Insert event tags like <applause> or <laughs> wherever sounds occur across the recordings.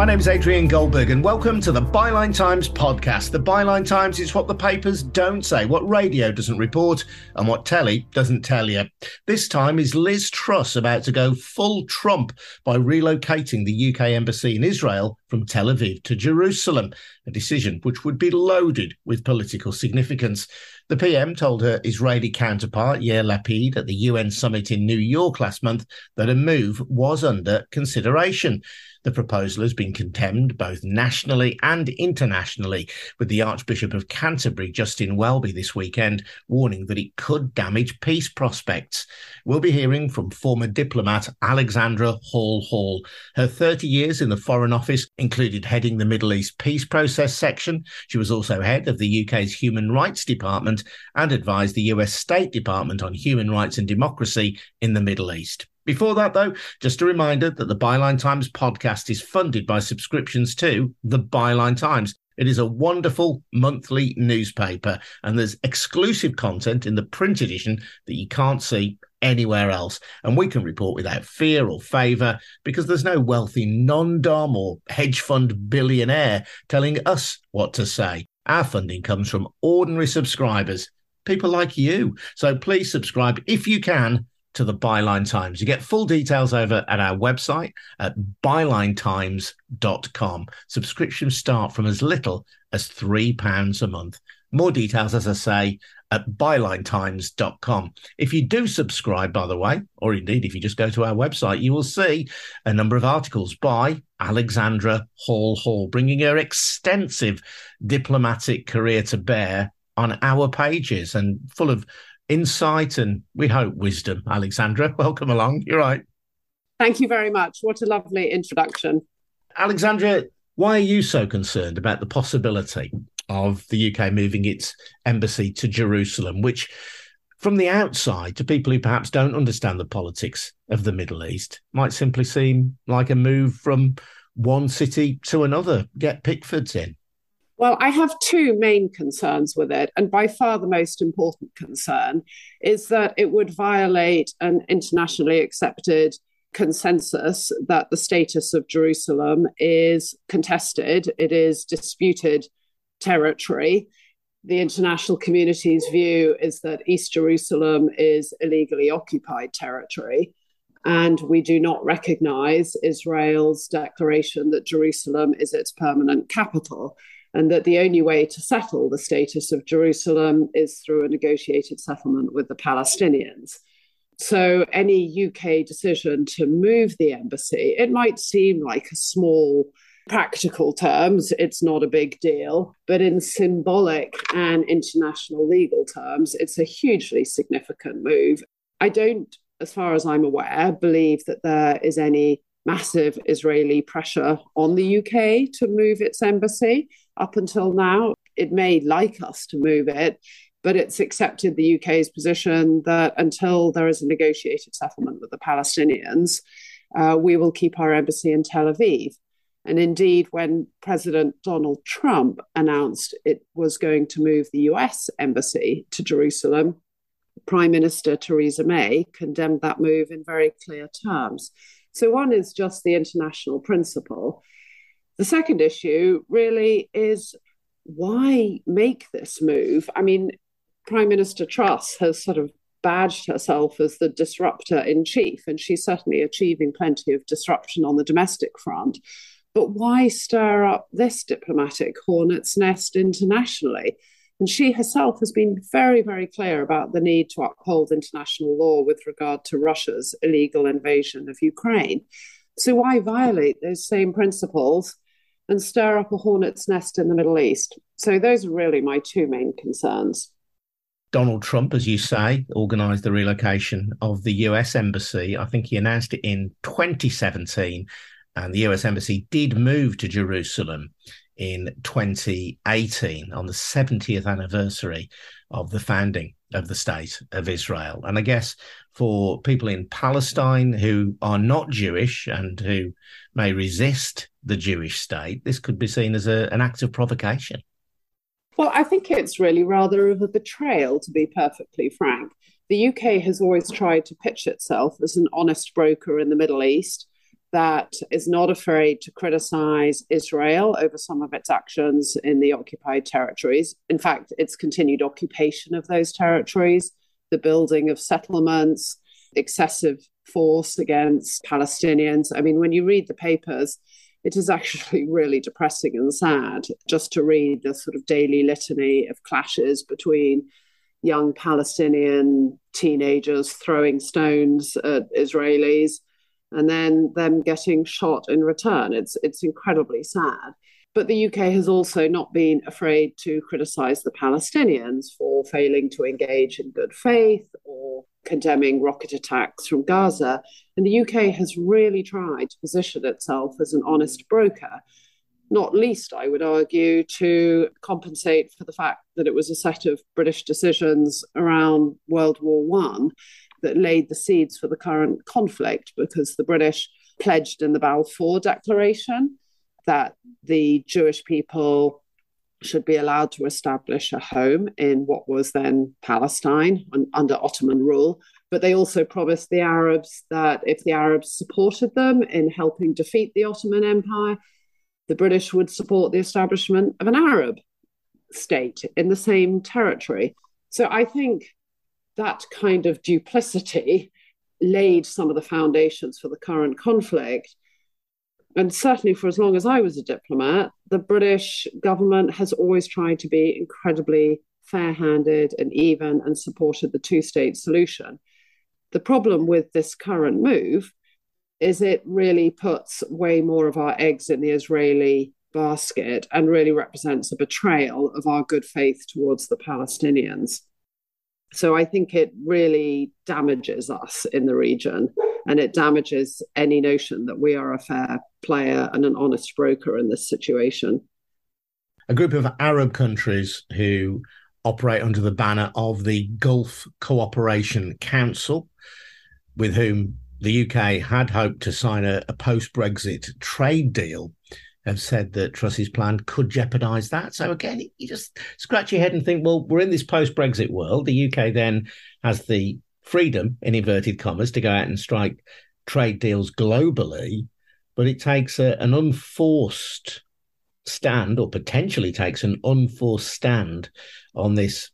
My name is Adrian Goldberg, and welcome to the Byline Times podcast. The Byline Times is what the papers don't say, what radio doesn't report, and what telly doesn't tell you. This time is Liz Truss about to go full Trump by relocating the UK embassy in Israel from Tel Aviv to Jerusalem, a decision which would be loaded with political significance. The PM told her Israeli counterpart Yair Lapid at the UN summit in New York last month that a move was under consideration. The proposal has been condemned both nationally and internationally, with the Archbishop of Canterbury, Justin Welby, this weekend warning that it could damage peace prospects. We'll be hearing from former diplomat Alexandra Hall Hall. Her 30 years in the Foreign Office included heading the Middle East peace process section. She was also head of the UK's Human Rights Department and advised the US State Department on human rights and democracy in the Middle East. Before that, though, just a reminder that the Byline Times podcast is funded by subscriptions to the Byline Times. It is a wonderful monthly newspaper, and there's exclusive content in the print edition that you can't see anywhere else. And we can report without fear or favour because there's no wealthy non dom or hedge fund billionaire telling us what to say. Our funding comes from ordinary subscribers, people like you. So please subscribe if you can to the Byline Times. You get full details over at our website at bylinetimes.com. Subscriptions start from as little as £3 a month. More details, as I say, at bylinetimes.com. If you do subscribe, by the way, or indeed if you just go to our website, you will see a number of articles by Alexandra Hall Hall, bringing her extensive diplomatic career to bear on our pages and full of insight and we hope wisdom. Alexandra, <laughs> welcome along. You're right. Thank you very much. What a lovely introduction. Alexandra, why are you so concerned about the possibility of the UK moving its embassy to Jerusalem, which from the outside to people who perhaps don't understand the politics of the Middle East might simply seem like a move from one city to another. Get Pickfords in. Well, I have two main concerns with it. And by far the most important concern is that it would violate an internationally accepted consensus that the status of Jerusalem is contested, it is disputed territory. The international community's view is that East Jerusalem is illegally occupied territory. And we do not recognize Israel's declaration that Jerusalem is its permanent capital and that the only way to settle the status of Jerusalem is through a negotiated settlement with the Palestinians. So, any UK decision to move the embassy, it might seem like a small practical terms, it's not a big deal, but in symbolic and international legal terms, it's a hugely significant move. I don't, as far as I'm aware, believe that there is any massive Israeli pressure on the UK to move its embassy up until now. It may like us to move it, but it's accepted the UK's position that until there is a negotiated settlement with the Palestinians, uh, we will keep our embassy in Tel Aviv. And indeed, when President Donald Trump announced it was going to move the US embassy to Jerusalem, Prime Minister Theresa May condemned that move in very clear terms. So, one is just the international principle. The second issue really is why make this move? I mean, Prime Minister Truss has sort of badged herself as the disruptor in chief, and she's certainly achieving plenty of disruption on the domestic front. But why stir up this diplomatic hornet's nest internationally? And she herself has been very, very clear about the need to uphold international law with regard to Russia's illegal invasion of Ukraine. So, why violate those same principles and stir up a hornet's nest in the Middle East? So, those are really my two main concerns. Donald Trump, as you say, organized the relocation of the US embassy. I think he announced it in 2017, and the US embassy did move to Jerusalem in 2018 on the 70th anniversary of the founding of the state of Israel. And I guess for people in Palestine who are not Jewish and who may resist the Jewish state, this could be seen as a, an act of provocation. Well, I think it's really rather of a betrayal, to be perfectly frank. The UK has always tried to pitch itself as an honest broker in the Middle East that is not afraid to criticize Israel over some of its actions in the occupied territories. In fact, its continued occupation of those territories, the building of settlements, excessive force against Palestinians. I mean, when you read the papers, it is <laughs> actually really depressing and sad just to read the sort of daily litany of clashes between young Palestinian teenagers throwing stones at Israelis and then them getting shot in return. It's it's incredibly sad. But the UK has also not been afraid to criticize the Palestinians for failing to engage in good faith or condemning rocket attacks from Gaza. And the UK has really tried to position itself as an honest broker, not least, I would argue, to compensate for the fact that it was a set of British decisions around World War One that laid the seeds for the current conflict because the British pledged in the Balfour Declaration that the Jewish people should be allowed to establish a home in what was then Palestine under Ottoman rule. But they also promised the Arabs that if the Arabs supported them in helping defeat the Ottoman Empire, the British would support the establishment of an Arab state in the same territory. So I think that kind of duplicity laid some of the foundations for the current conflict. And certainly, for as long as I was a diplomat, the British government has always tried to be incredibly fair handed and even and supported the two state solution. The problem with this current move is it really puts way more of our eggs in the Israeli basket and really represents a betrayal of our good faith towards the Palestinians. So I think it really damages us in the region and it damages any notion that we are a fair player and an honest broker in this situation. A group of Arab countries who operate under the banner of the Gulf Cooperation Council, with whom the UK had hoped to sign a, a post Brexit trade deal have said that Truss's plan could jeopardise that. So again, you just scratch your head and think, well, we're in this post-Brexit world. The UK then has the freedom, in inverted commas, to go out and strike trade deals globally, but it takes a, an unforced stand, or potentially takes an unforced stand on this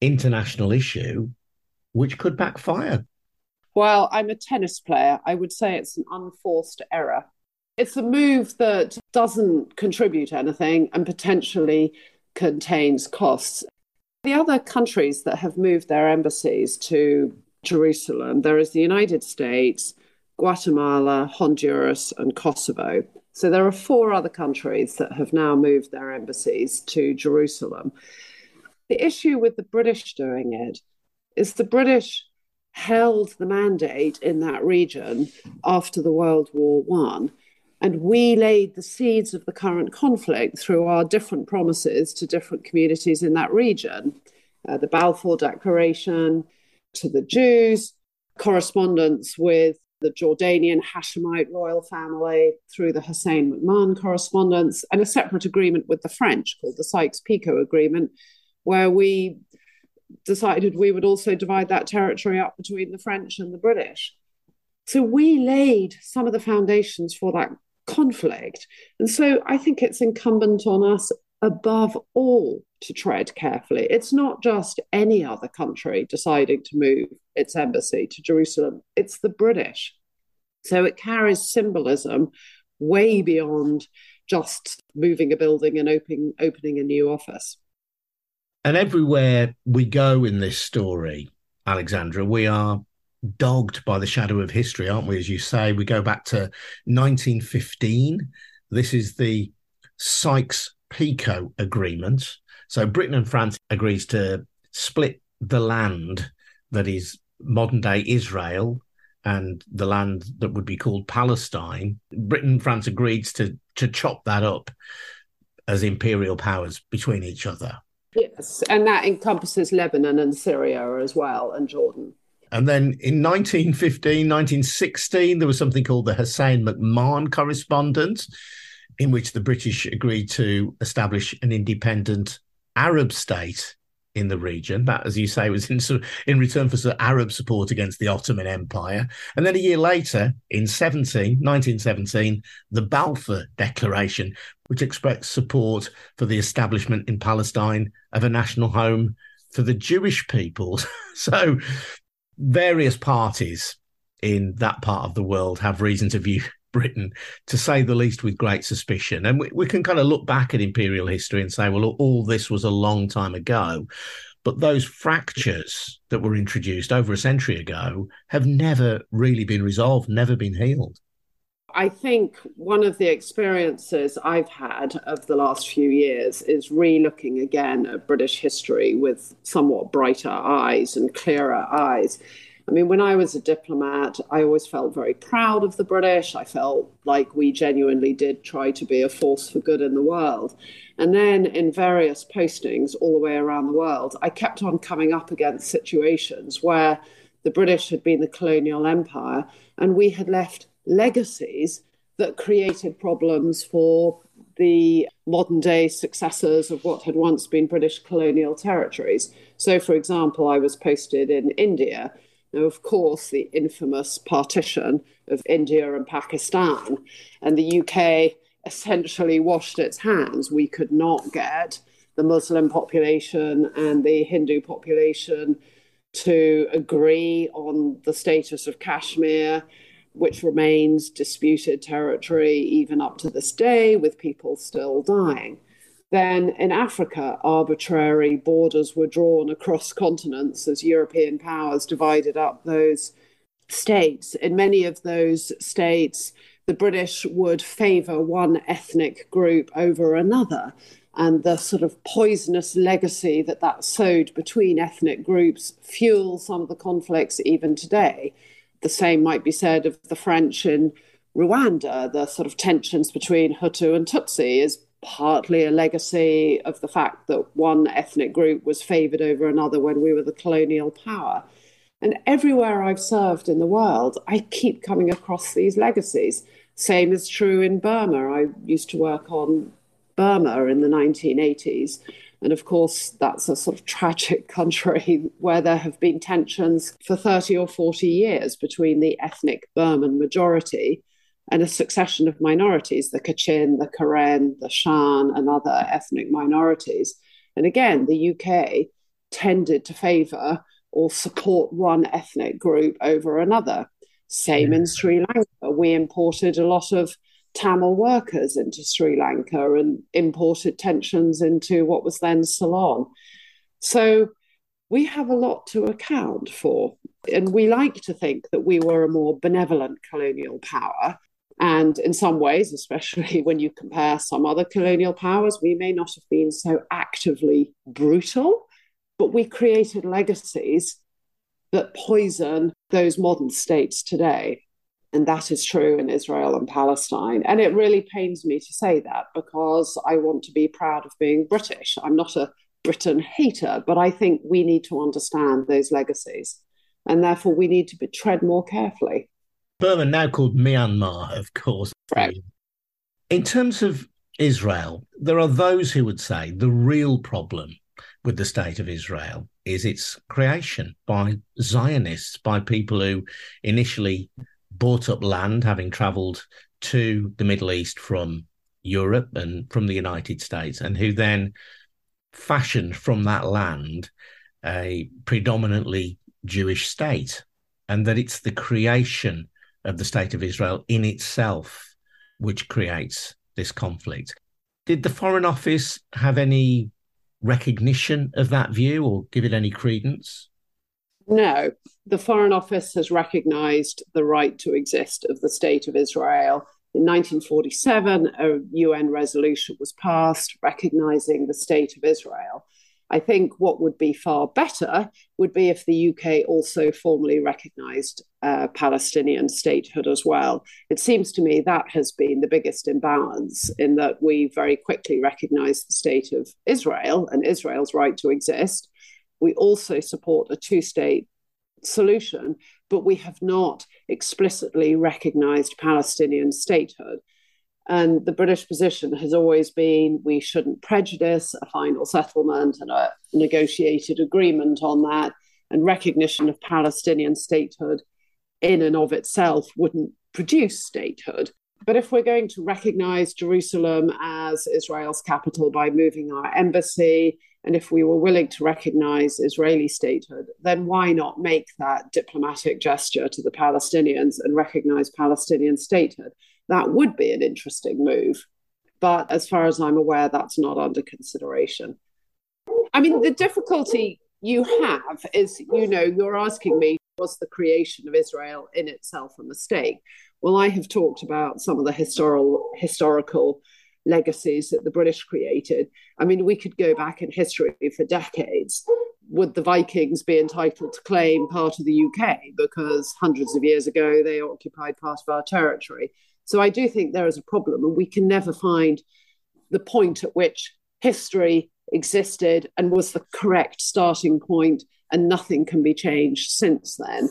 international issue, which could backfire. Well, I'm a tennis player. I would say it's an unforced error it's a move that doesn't contribute anything and potentially contains costs. The other countries that have moved their embassies to Jerusalem, there is the United States, Guatemala, Honduras, and Kosovo. So there are four other countries that have now moved their embassies to Jerusalem. The issue with the British doing it is the British held the mandate in that region after the World War One and we laid the seeds of the current conflict through our different promises to different communities in that region uh, the Balfour Declaration to the Jews, correspondence with the Jordanian Hashemite royal family through the Hussein McMahon correspondence, and a separate agreement with the French called the Sykes Picot Agreement, where we decided we would also divide that territory up between the French and the British. So we laid some of the foundations for that conflict. And so I think it's incumbent on us above all to tread carefully. It's not just any other country deciding to move its embassy to Jerusalem, it's the British. So it carries symbolism way beyond just moving a building and opening, opening a new office. And everywhere we go in this story, Alexandra, we are dogged by the shadow of history, aren't we? As you say, we go back to 1915. This is the Sykes-Picot Agreement. So Britain and France agrees to split the land that is modern day Israel and the land that would be called Palestine. Britain and France agreed to to chop that up as imperial powers between each other. Yes, and that encompasses Lebanon and Syria as well, and Jordan. And then in 1915, 1916, there was something called the Hussein McMahon Correspondence, in which the British agreed to establish an independent Arab state in the region. That, as you say, was in, in return for Arab support against the Ottoman Empire. And then a year later, in 17, 1917, the Balfour Declaration, which expressed support for the establishment in Palestine of a national home for the Jewish people. <laughs> so various parties in that part of the world have reason to view <laughs> Britain, to say the least, with great suspicion. And we, we can kind of look back at imperial history and say, well, all this was a long time ago. But those fractures that were introduced over a century ago have never really been resolved, never been healed. I think one of the experiences I've had of the last few years is re looking again at British history with somewhat brighter eyes and clearer eyes. I mean, when I was a diplomat, I always felt very proud of the British. I felt like we genuinely did try to be a force for good in the world. And then in various postings all the way around the world, I kept on coming up against situations where the British had been the colonial empire and we had left legacies that created problems for the modern day successors of what had once been British colonial territories. So, for example, I was posted in India now, of course, the infamous partition of India and Pakistan, and the UK essentially washed its hands. We could not get the Muslim population and the Hindu population to agree on the status of Kashmir, which remains disputed territory even up to this day, with people still dying. Then in Africa, arbitrary borders were drawn across continents as European powers divided up those states. In many of those states, the British would favor one ethnic group over another. And the sort of poisonous legacy that that sowed between ethnic groups fuels some of the conflicts even today. The same might be said of the French in Rwanda. The sort of tensions between Hutu and Tutsi is partly a legacy of the fact that one ethnic group was favored over another when we were the colonial power. And everywhere I've served in the world, I keep coming across these legacies. Same is true in Burma. I used to work on Burma in the 1980s. And of course, that's a sort of tragic <laughs> country where there have been tensions for 30 or 40 years between the ethnic Burman majority and a succession of minorities the Kachin, the Karen, the Shan, and other ethnic minorities. And again, the UK tended to favour or support one ethnic group over another. Same in Sri Lanka. We imported a lot of Tamil workers into Sri Lanka and imported tensions into what was then Ceylon. So we have a lot to account for. And we like to think that we were a more benevolent colonial power and in some ways, especially <laughs> when you compare some other colonial powers, we may not have been so actively brutal, but we created legacies that poison those modern states today. And that is true in Israel and Palestine. And it really pains me to say that because I want to be proud of being British. I'm not a Britain hater, but I think we need to understand those legacies. And therefore, we need to be, tread more carefully. Burma, now called Myanmar, of course. Right. In terms of Israel, there are those who would say the real problem with the state of Israel is its creation by Zionists, by people who initially bought up land, having traveled to the Middle East from Europe and from the United States, and who then fashioned from that land a predominantly Jewish state. And that it's the creation of the state of Israel in itself, which creates this conflict. Did the Foreign Office have any recognition of that view or give it any credence? No, the Foreign Office has recognized the right to exist of the State of Israel. In 1947, a UN resolution was passed recognizing the State of Israel. I think what would be far better would be if the UK also formally recognised uh, Palestinian statehood as well. It seems to me that has been the biggest imbalance in that we very quickly recognised the state of Israel and Israel's right to exist. We also support a two state solution, but we have not explicitly recognised Palestinian statehood. And the British position has always been we shouldn't prejudice a final settlement and a negotiated agreement on that. And recognition of Palestinian statehood in and of itself wouldn't produce statehood. But if we're going to recognize Jerusalem as Israel's capital by moving our embassy, and if we were willing to recognize Israeli statehood, then why not make that diplomatic gesture to the Palestinians and recognize Palestinian statehood? That would be an interesting move. But as far as I'm aware, that's not under consideration. I mean, the difficulty you have is, you know, you're asking me, was the creation of Israel in itself a mistake? Well, I have talked about some of the historical historical legacies that the British created. I mean, we could go back in history for decades. Would the Vikings be entitled to claim part of the UK because hundreds of years ago they occupied part of our territory? So I do think there is a problem, and we can never find the point at which history existed and was the correct starting point, and nothing can be changed since then.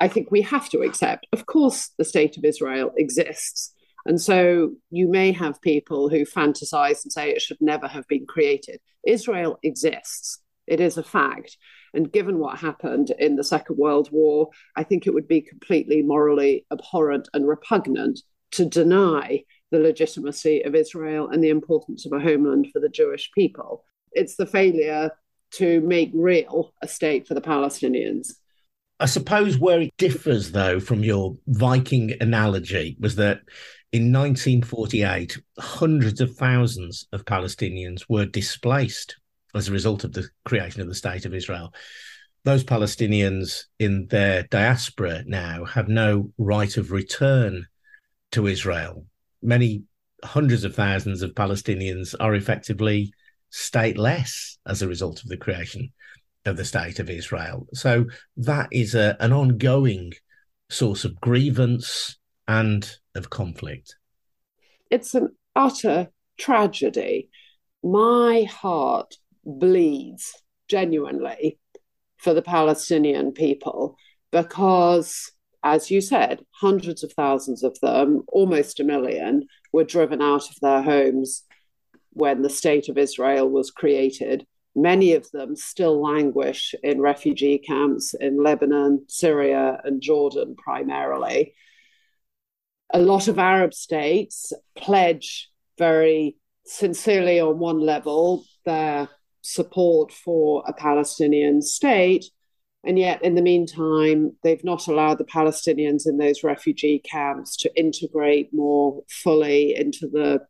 I think we have to accept, of course, the state of Israel exists. And so you may have people who fantasize and say it should never have been created. Israel exists, it is a fact. And given what happened in the Second World War, I think it would be completely morally abhorrent and repugnant to deny the legitimacy of Israel and the importance of a homeland for the Jewish people. It's the failure to make real a state for the Palestinians. I suppose where it differs, though, from your Viking analogy was that in 1948, hundreds of thousands of Palestinians were displaced as a result of the creation of the State of Israel. Those Palestinians in their diaspora now have no right of return to Israel. Many hundreds of thousands of Palestinians are effectively stateless as a result of the creation of the state of Israel. So that is a, an ongoing source of grievance and of conflict. It's an utter tragedy. My heart bleeds genuinely for the Palestinian people because, as you said, hundreds of thousands of them, almost a million, were driven out of their homes when the state of Israel was created Many of them still languish in refugee camps in Lebanon, Syria, and Jordan primarily. A lot of Arab states pledge very sincerely, on one level, their support for a Palestinian state. And yet, in the meantime, they've not allowed the Palestinians in those refugee camps to integrate more fully into the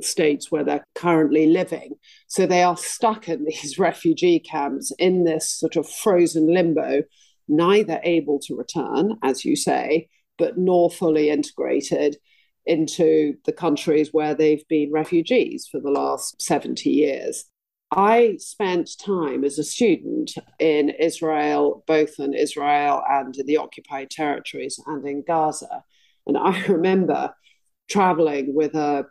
states where they're currently living. So they are stuck in <laughs> these refugee camps in this sort of frozen limbo, neither able to return, as you say, but nor fully integrated into the countries where they've been refugees for the last 70 years. I spent time as a student in Israel, both in Israel and in the occupied territories and in Gaza. And I <laughs> remember traveling with a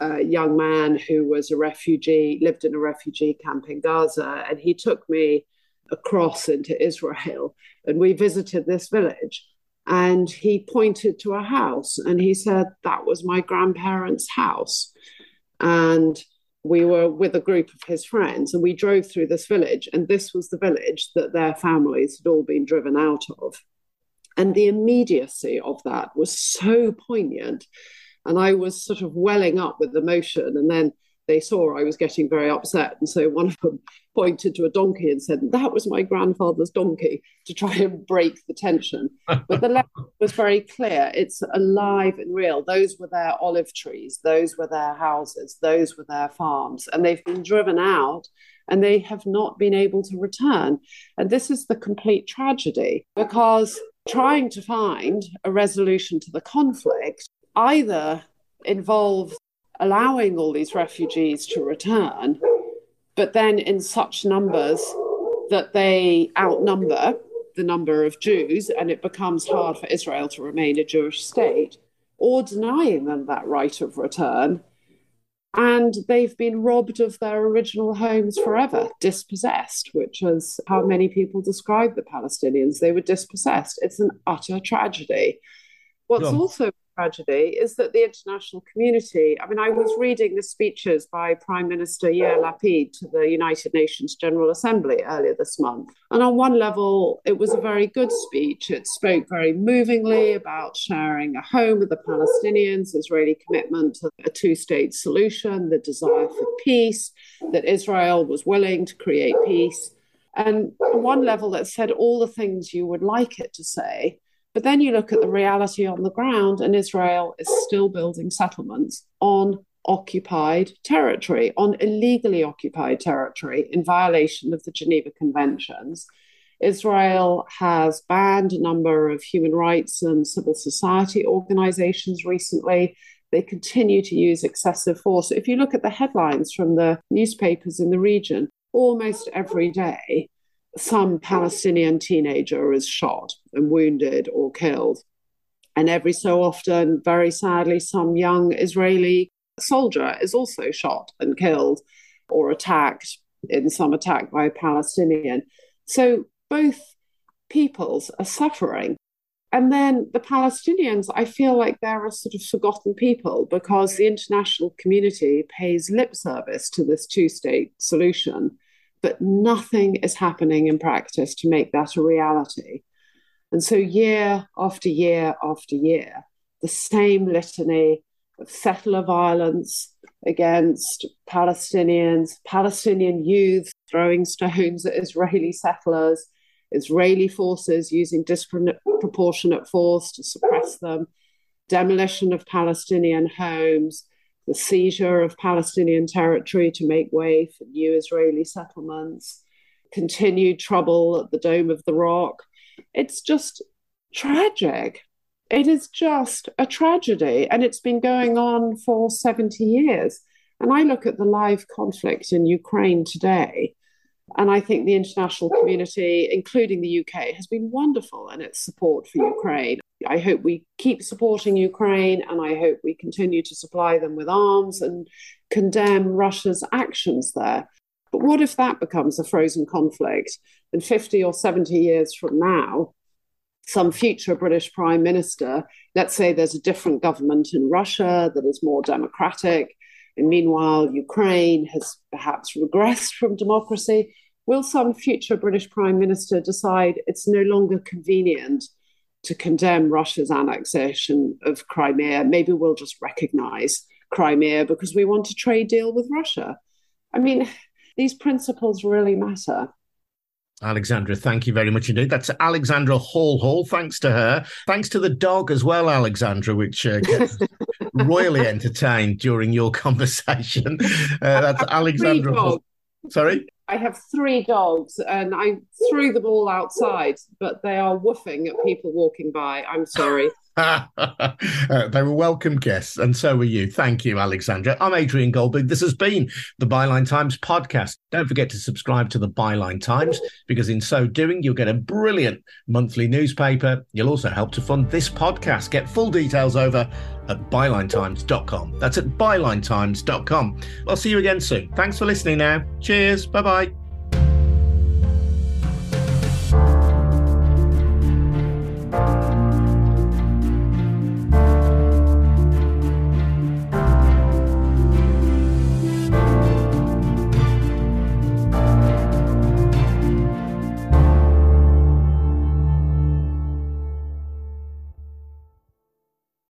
a young man who was a refugee, lived in a refugee camp in Gaza, and he took me across into Israel. And we visited this village. And he pointed to a house and he said, That was my grandparents' house. And we were with a group of his friends and we drove through this village. And this was the village that their families had all been driven out of. And the immediacy of that was so poignant and I was sort of welling up with emotion. And then they saw I was getting very upset. And so one of them <laughs> pointed to a donkey and said, That was my grandfather's donkey to try and break the tension. but the letter <laughs> was very clear it's alive and real. Those were their olive trees, those were their houses, those were their farms. And they've been driven out and they have not been able to return. And this is the complete tragedy because trying to find a resolution to the conflict either involve allowing all these refugees to return, but then in such numbers that they outnumber the number of Jews and it becomes hard for Israel to remain a Jewish state, or denying them that right of return. And they've been robbed of their original homes forever, dispossessed, which is how many people describe the Palestinians. They were dispossessed. It's an utter tragedy. What's also tragedy is that the international community, I mean, I was reading the speeches by Prime Minister Yair Lapid to the United Nations General Assembly earlier this month. And on one level, it was a very good speech. It spoke very movingly about sharing a home with the Palestinians, Israeli commitment to a two state solution, the desire for peace, that Israel was willing to create peace. And on one level, it said all the things you would like it to say. But then you look at the reality on the ground, and Israel is still building settlements on occupied territory, on illegally occupied territory in violation of the Geneva Conventions. Israel has banned a number of human rights and civil society organizations recently. They continue to use excessive force. If you look at the headlines from the newspapers in the region, almost every day, some Palestinian teenager is shot and wounded or killed. And every so often, very sadly, some young Israeli soldier is also shot and killed or attacked in some attack by a Palestinian. So both peoples are suffering. And then the Palestinians, I feel like they're a sort of forgotten people because the international community pays lip service to this two state solution but nothing is happening in practice to make that a reality. And so, year after year after year, the same litany of settler violence against Palestinians, Palestinian youth throwing stones at Israeli settlers, Israeli forces using disproportionate force to suppress them, demolition of Palestinian homes, the seizure of Palestinian territory to make way for new Israeli settlements, continued trouble at the Dome of the Rock. It's just tragic. It is just a tragedy. And it's been going on for 70 years. And I look at the live conflict in Ukraine today, and I think the international community, including the UK, has been wonderful in its support for Ukraine. I hope we keep supporting Ukraine and I hope we continue to supply them with arms and condemn Russia's actions there. But what if that becomes a frozen conflict? And 50 or 70 years from now, some future British Prime Minister, let's say there's a different government in Russia that is more democratic, and meanwhile, Ukraine has perhaps regressed from democracy. Will some future British Prime Minister decide it's no longer convenient to condemn Russia's annexation of Crimea. Maybe we'll just recognize Crimea because we want a trade deal with Russia. I mean, these principles really matter. Alexandra, thank you very much indeed. That's Alexandra Hall Hall. Thanks to her. Thanks to the dog as well, Alexandra, which uh, gets <laughs> royally entertained during your conversation. Uh, that's Alexandra Hall. Sorry? I have three dogs and I threw them all outside, but they are woofing at people walking by. I'm sorry. <laughs> they were welcome guests, and so were you. Thank you, Alexandra. I'm Adrian Goldberg. This has been the Byline Times podcast. Don't forget to subscribe to the Byline Times because in so doing, you'll get a brilliant monthly newspaper. You'll also help to fund this podcast. Get full details over at bylinetimes.com. That's at bylinetimes.com. I'll see you again soon. Thanks for listening now. Cheers. Bye bye.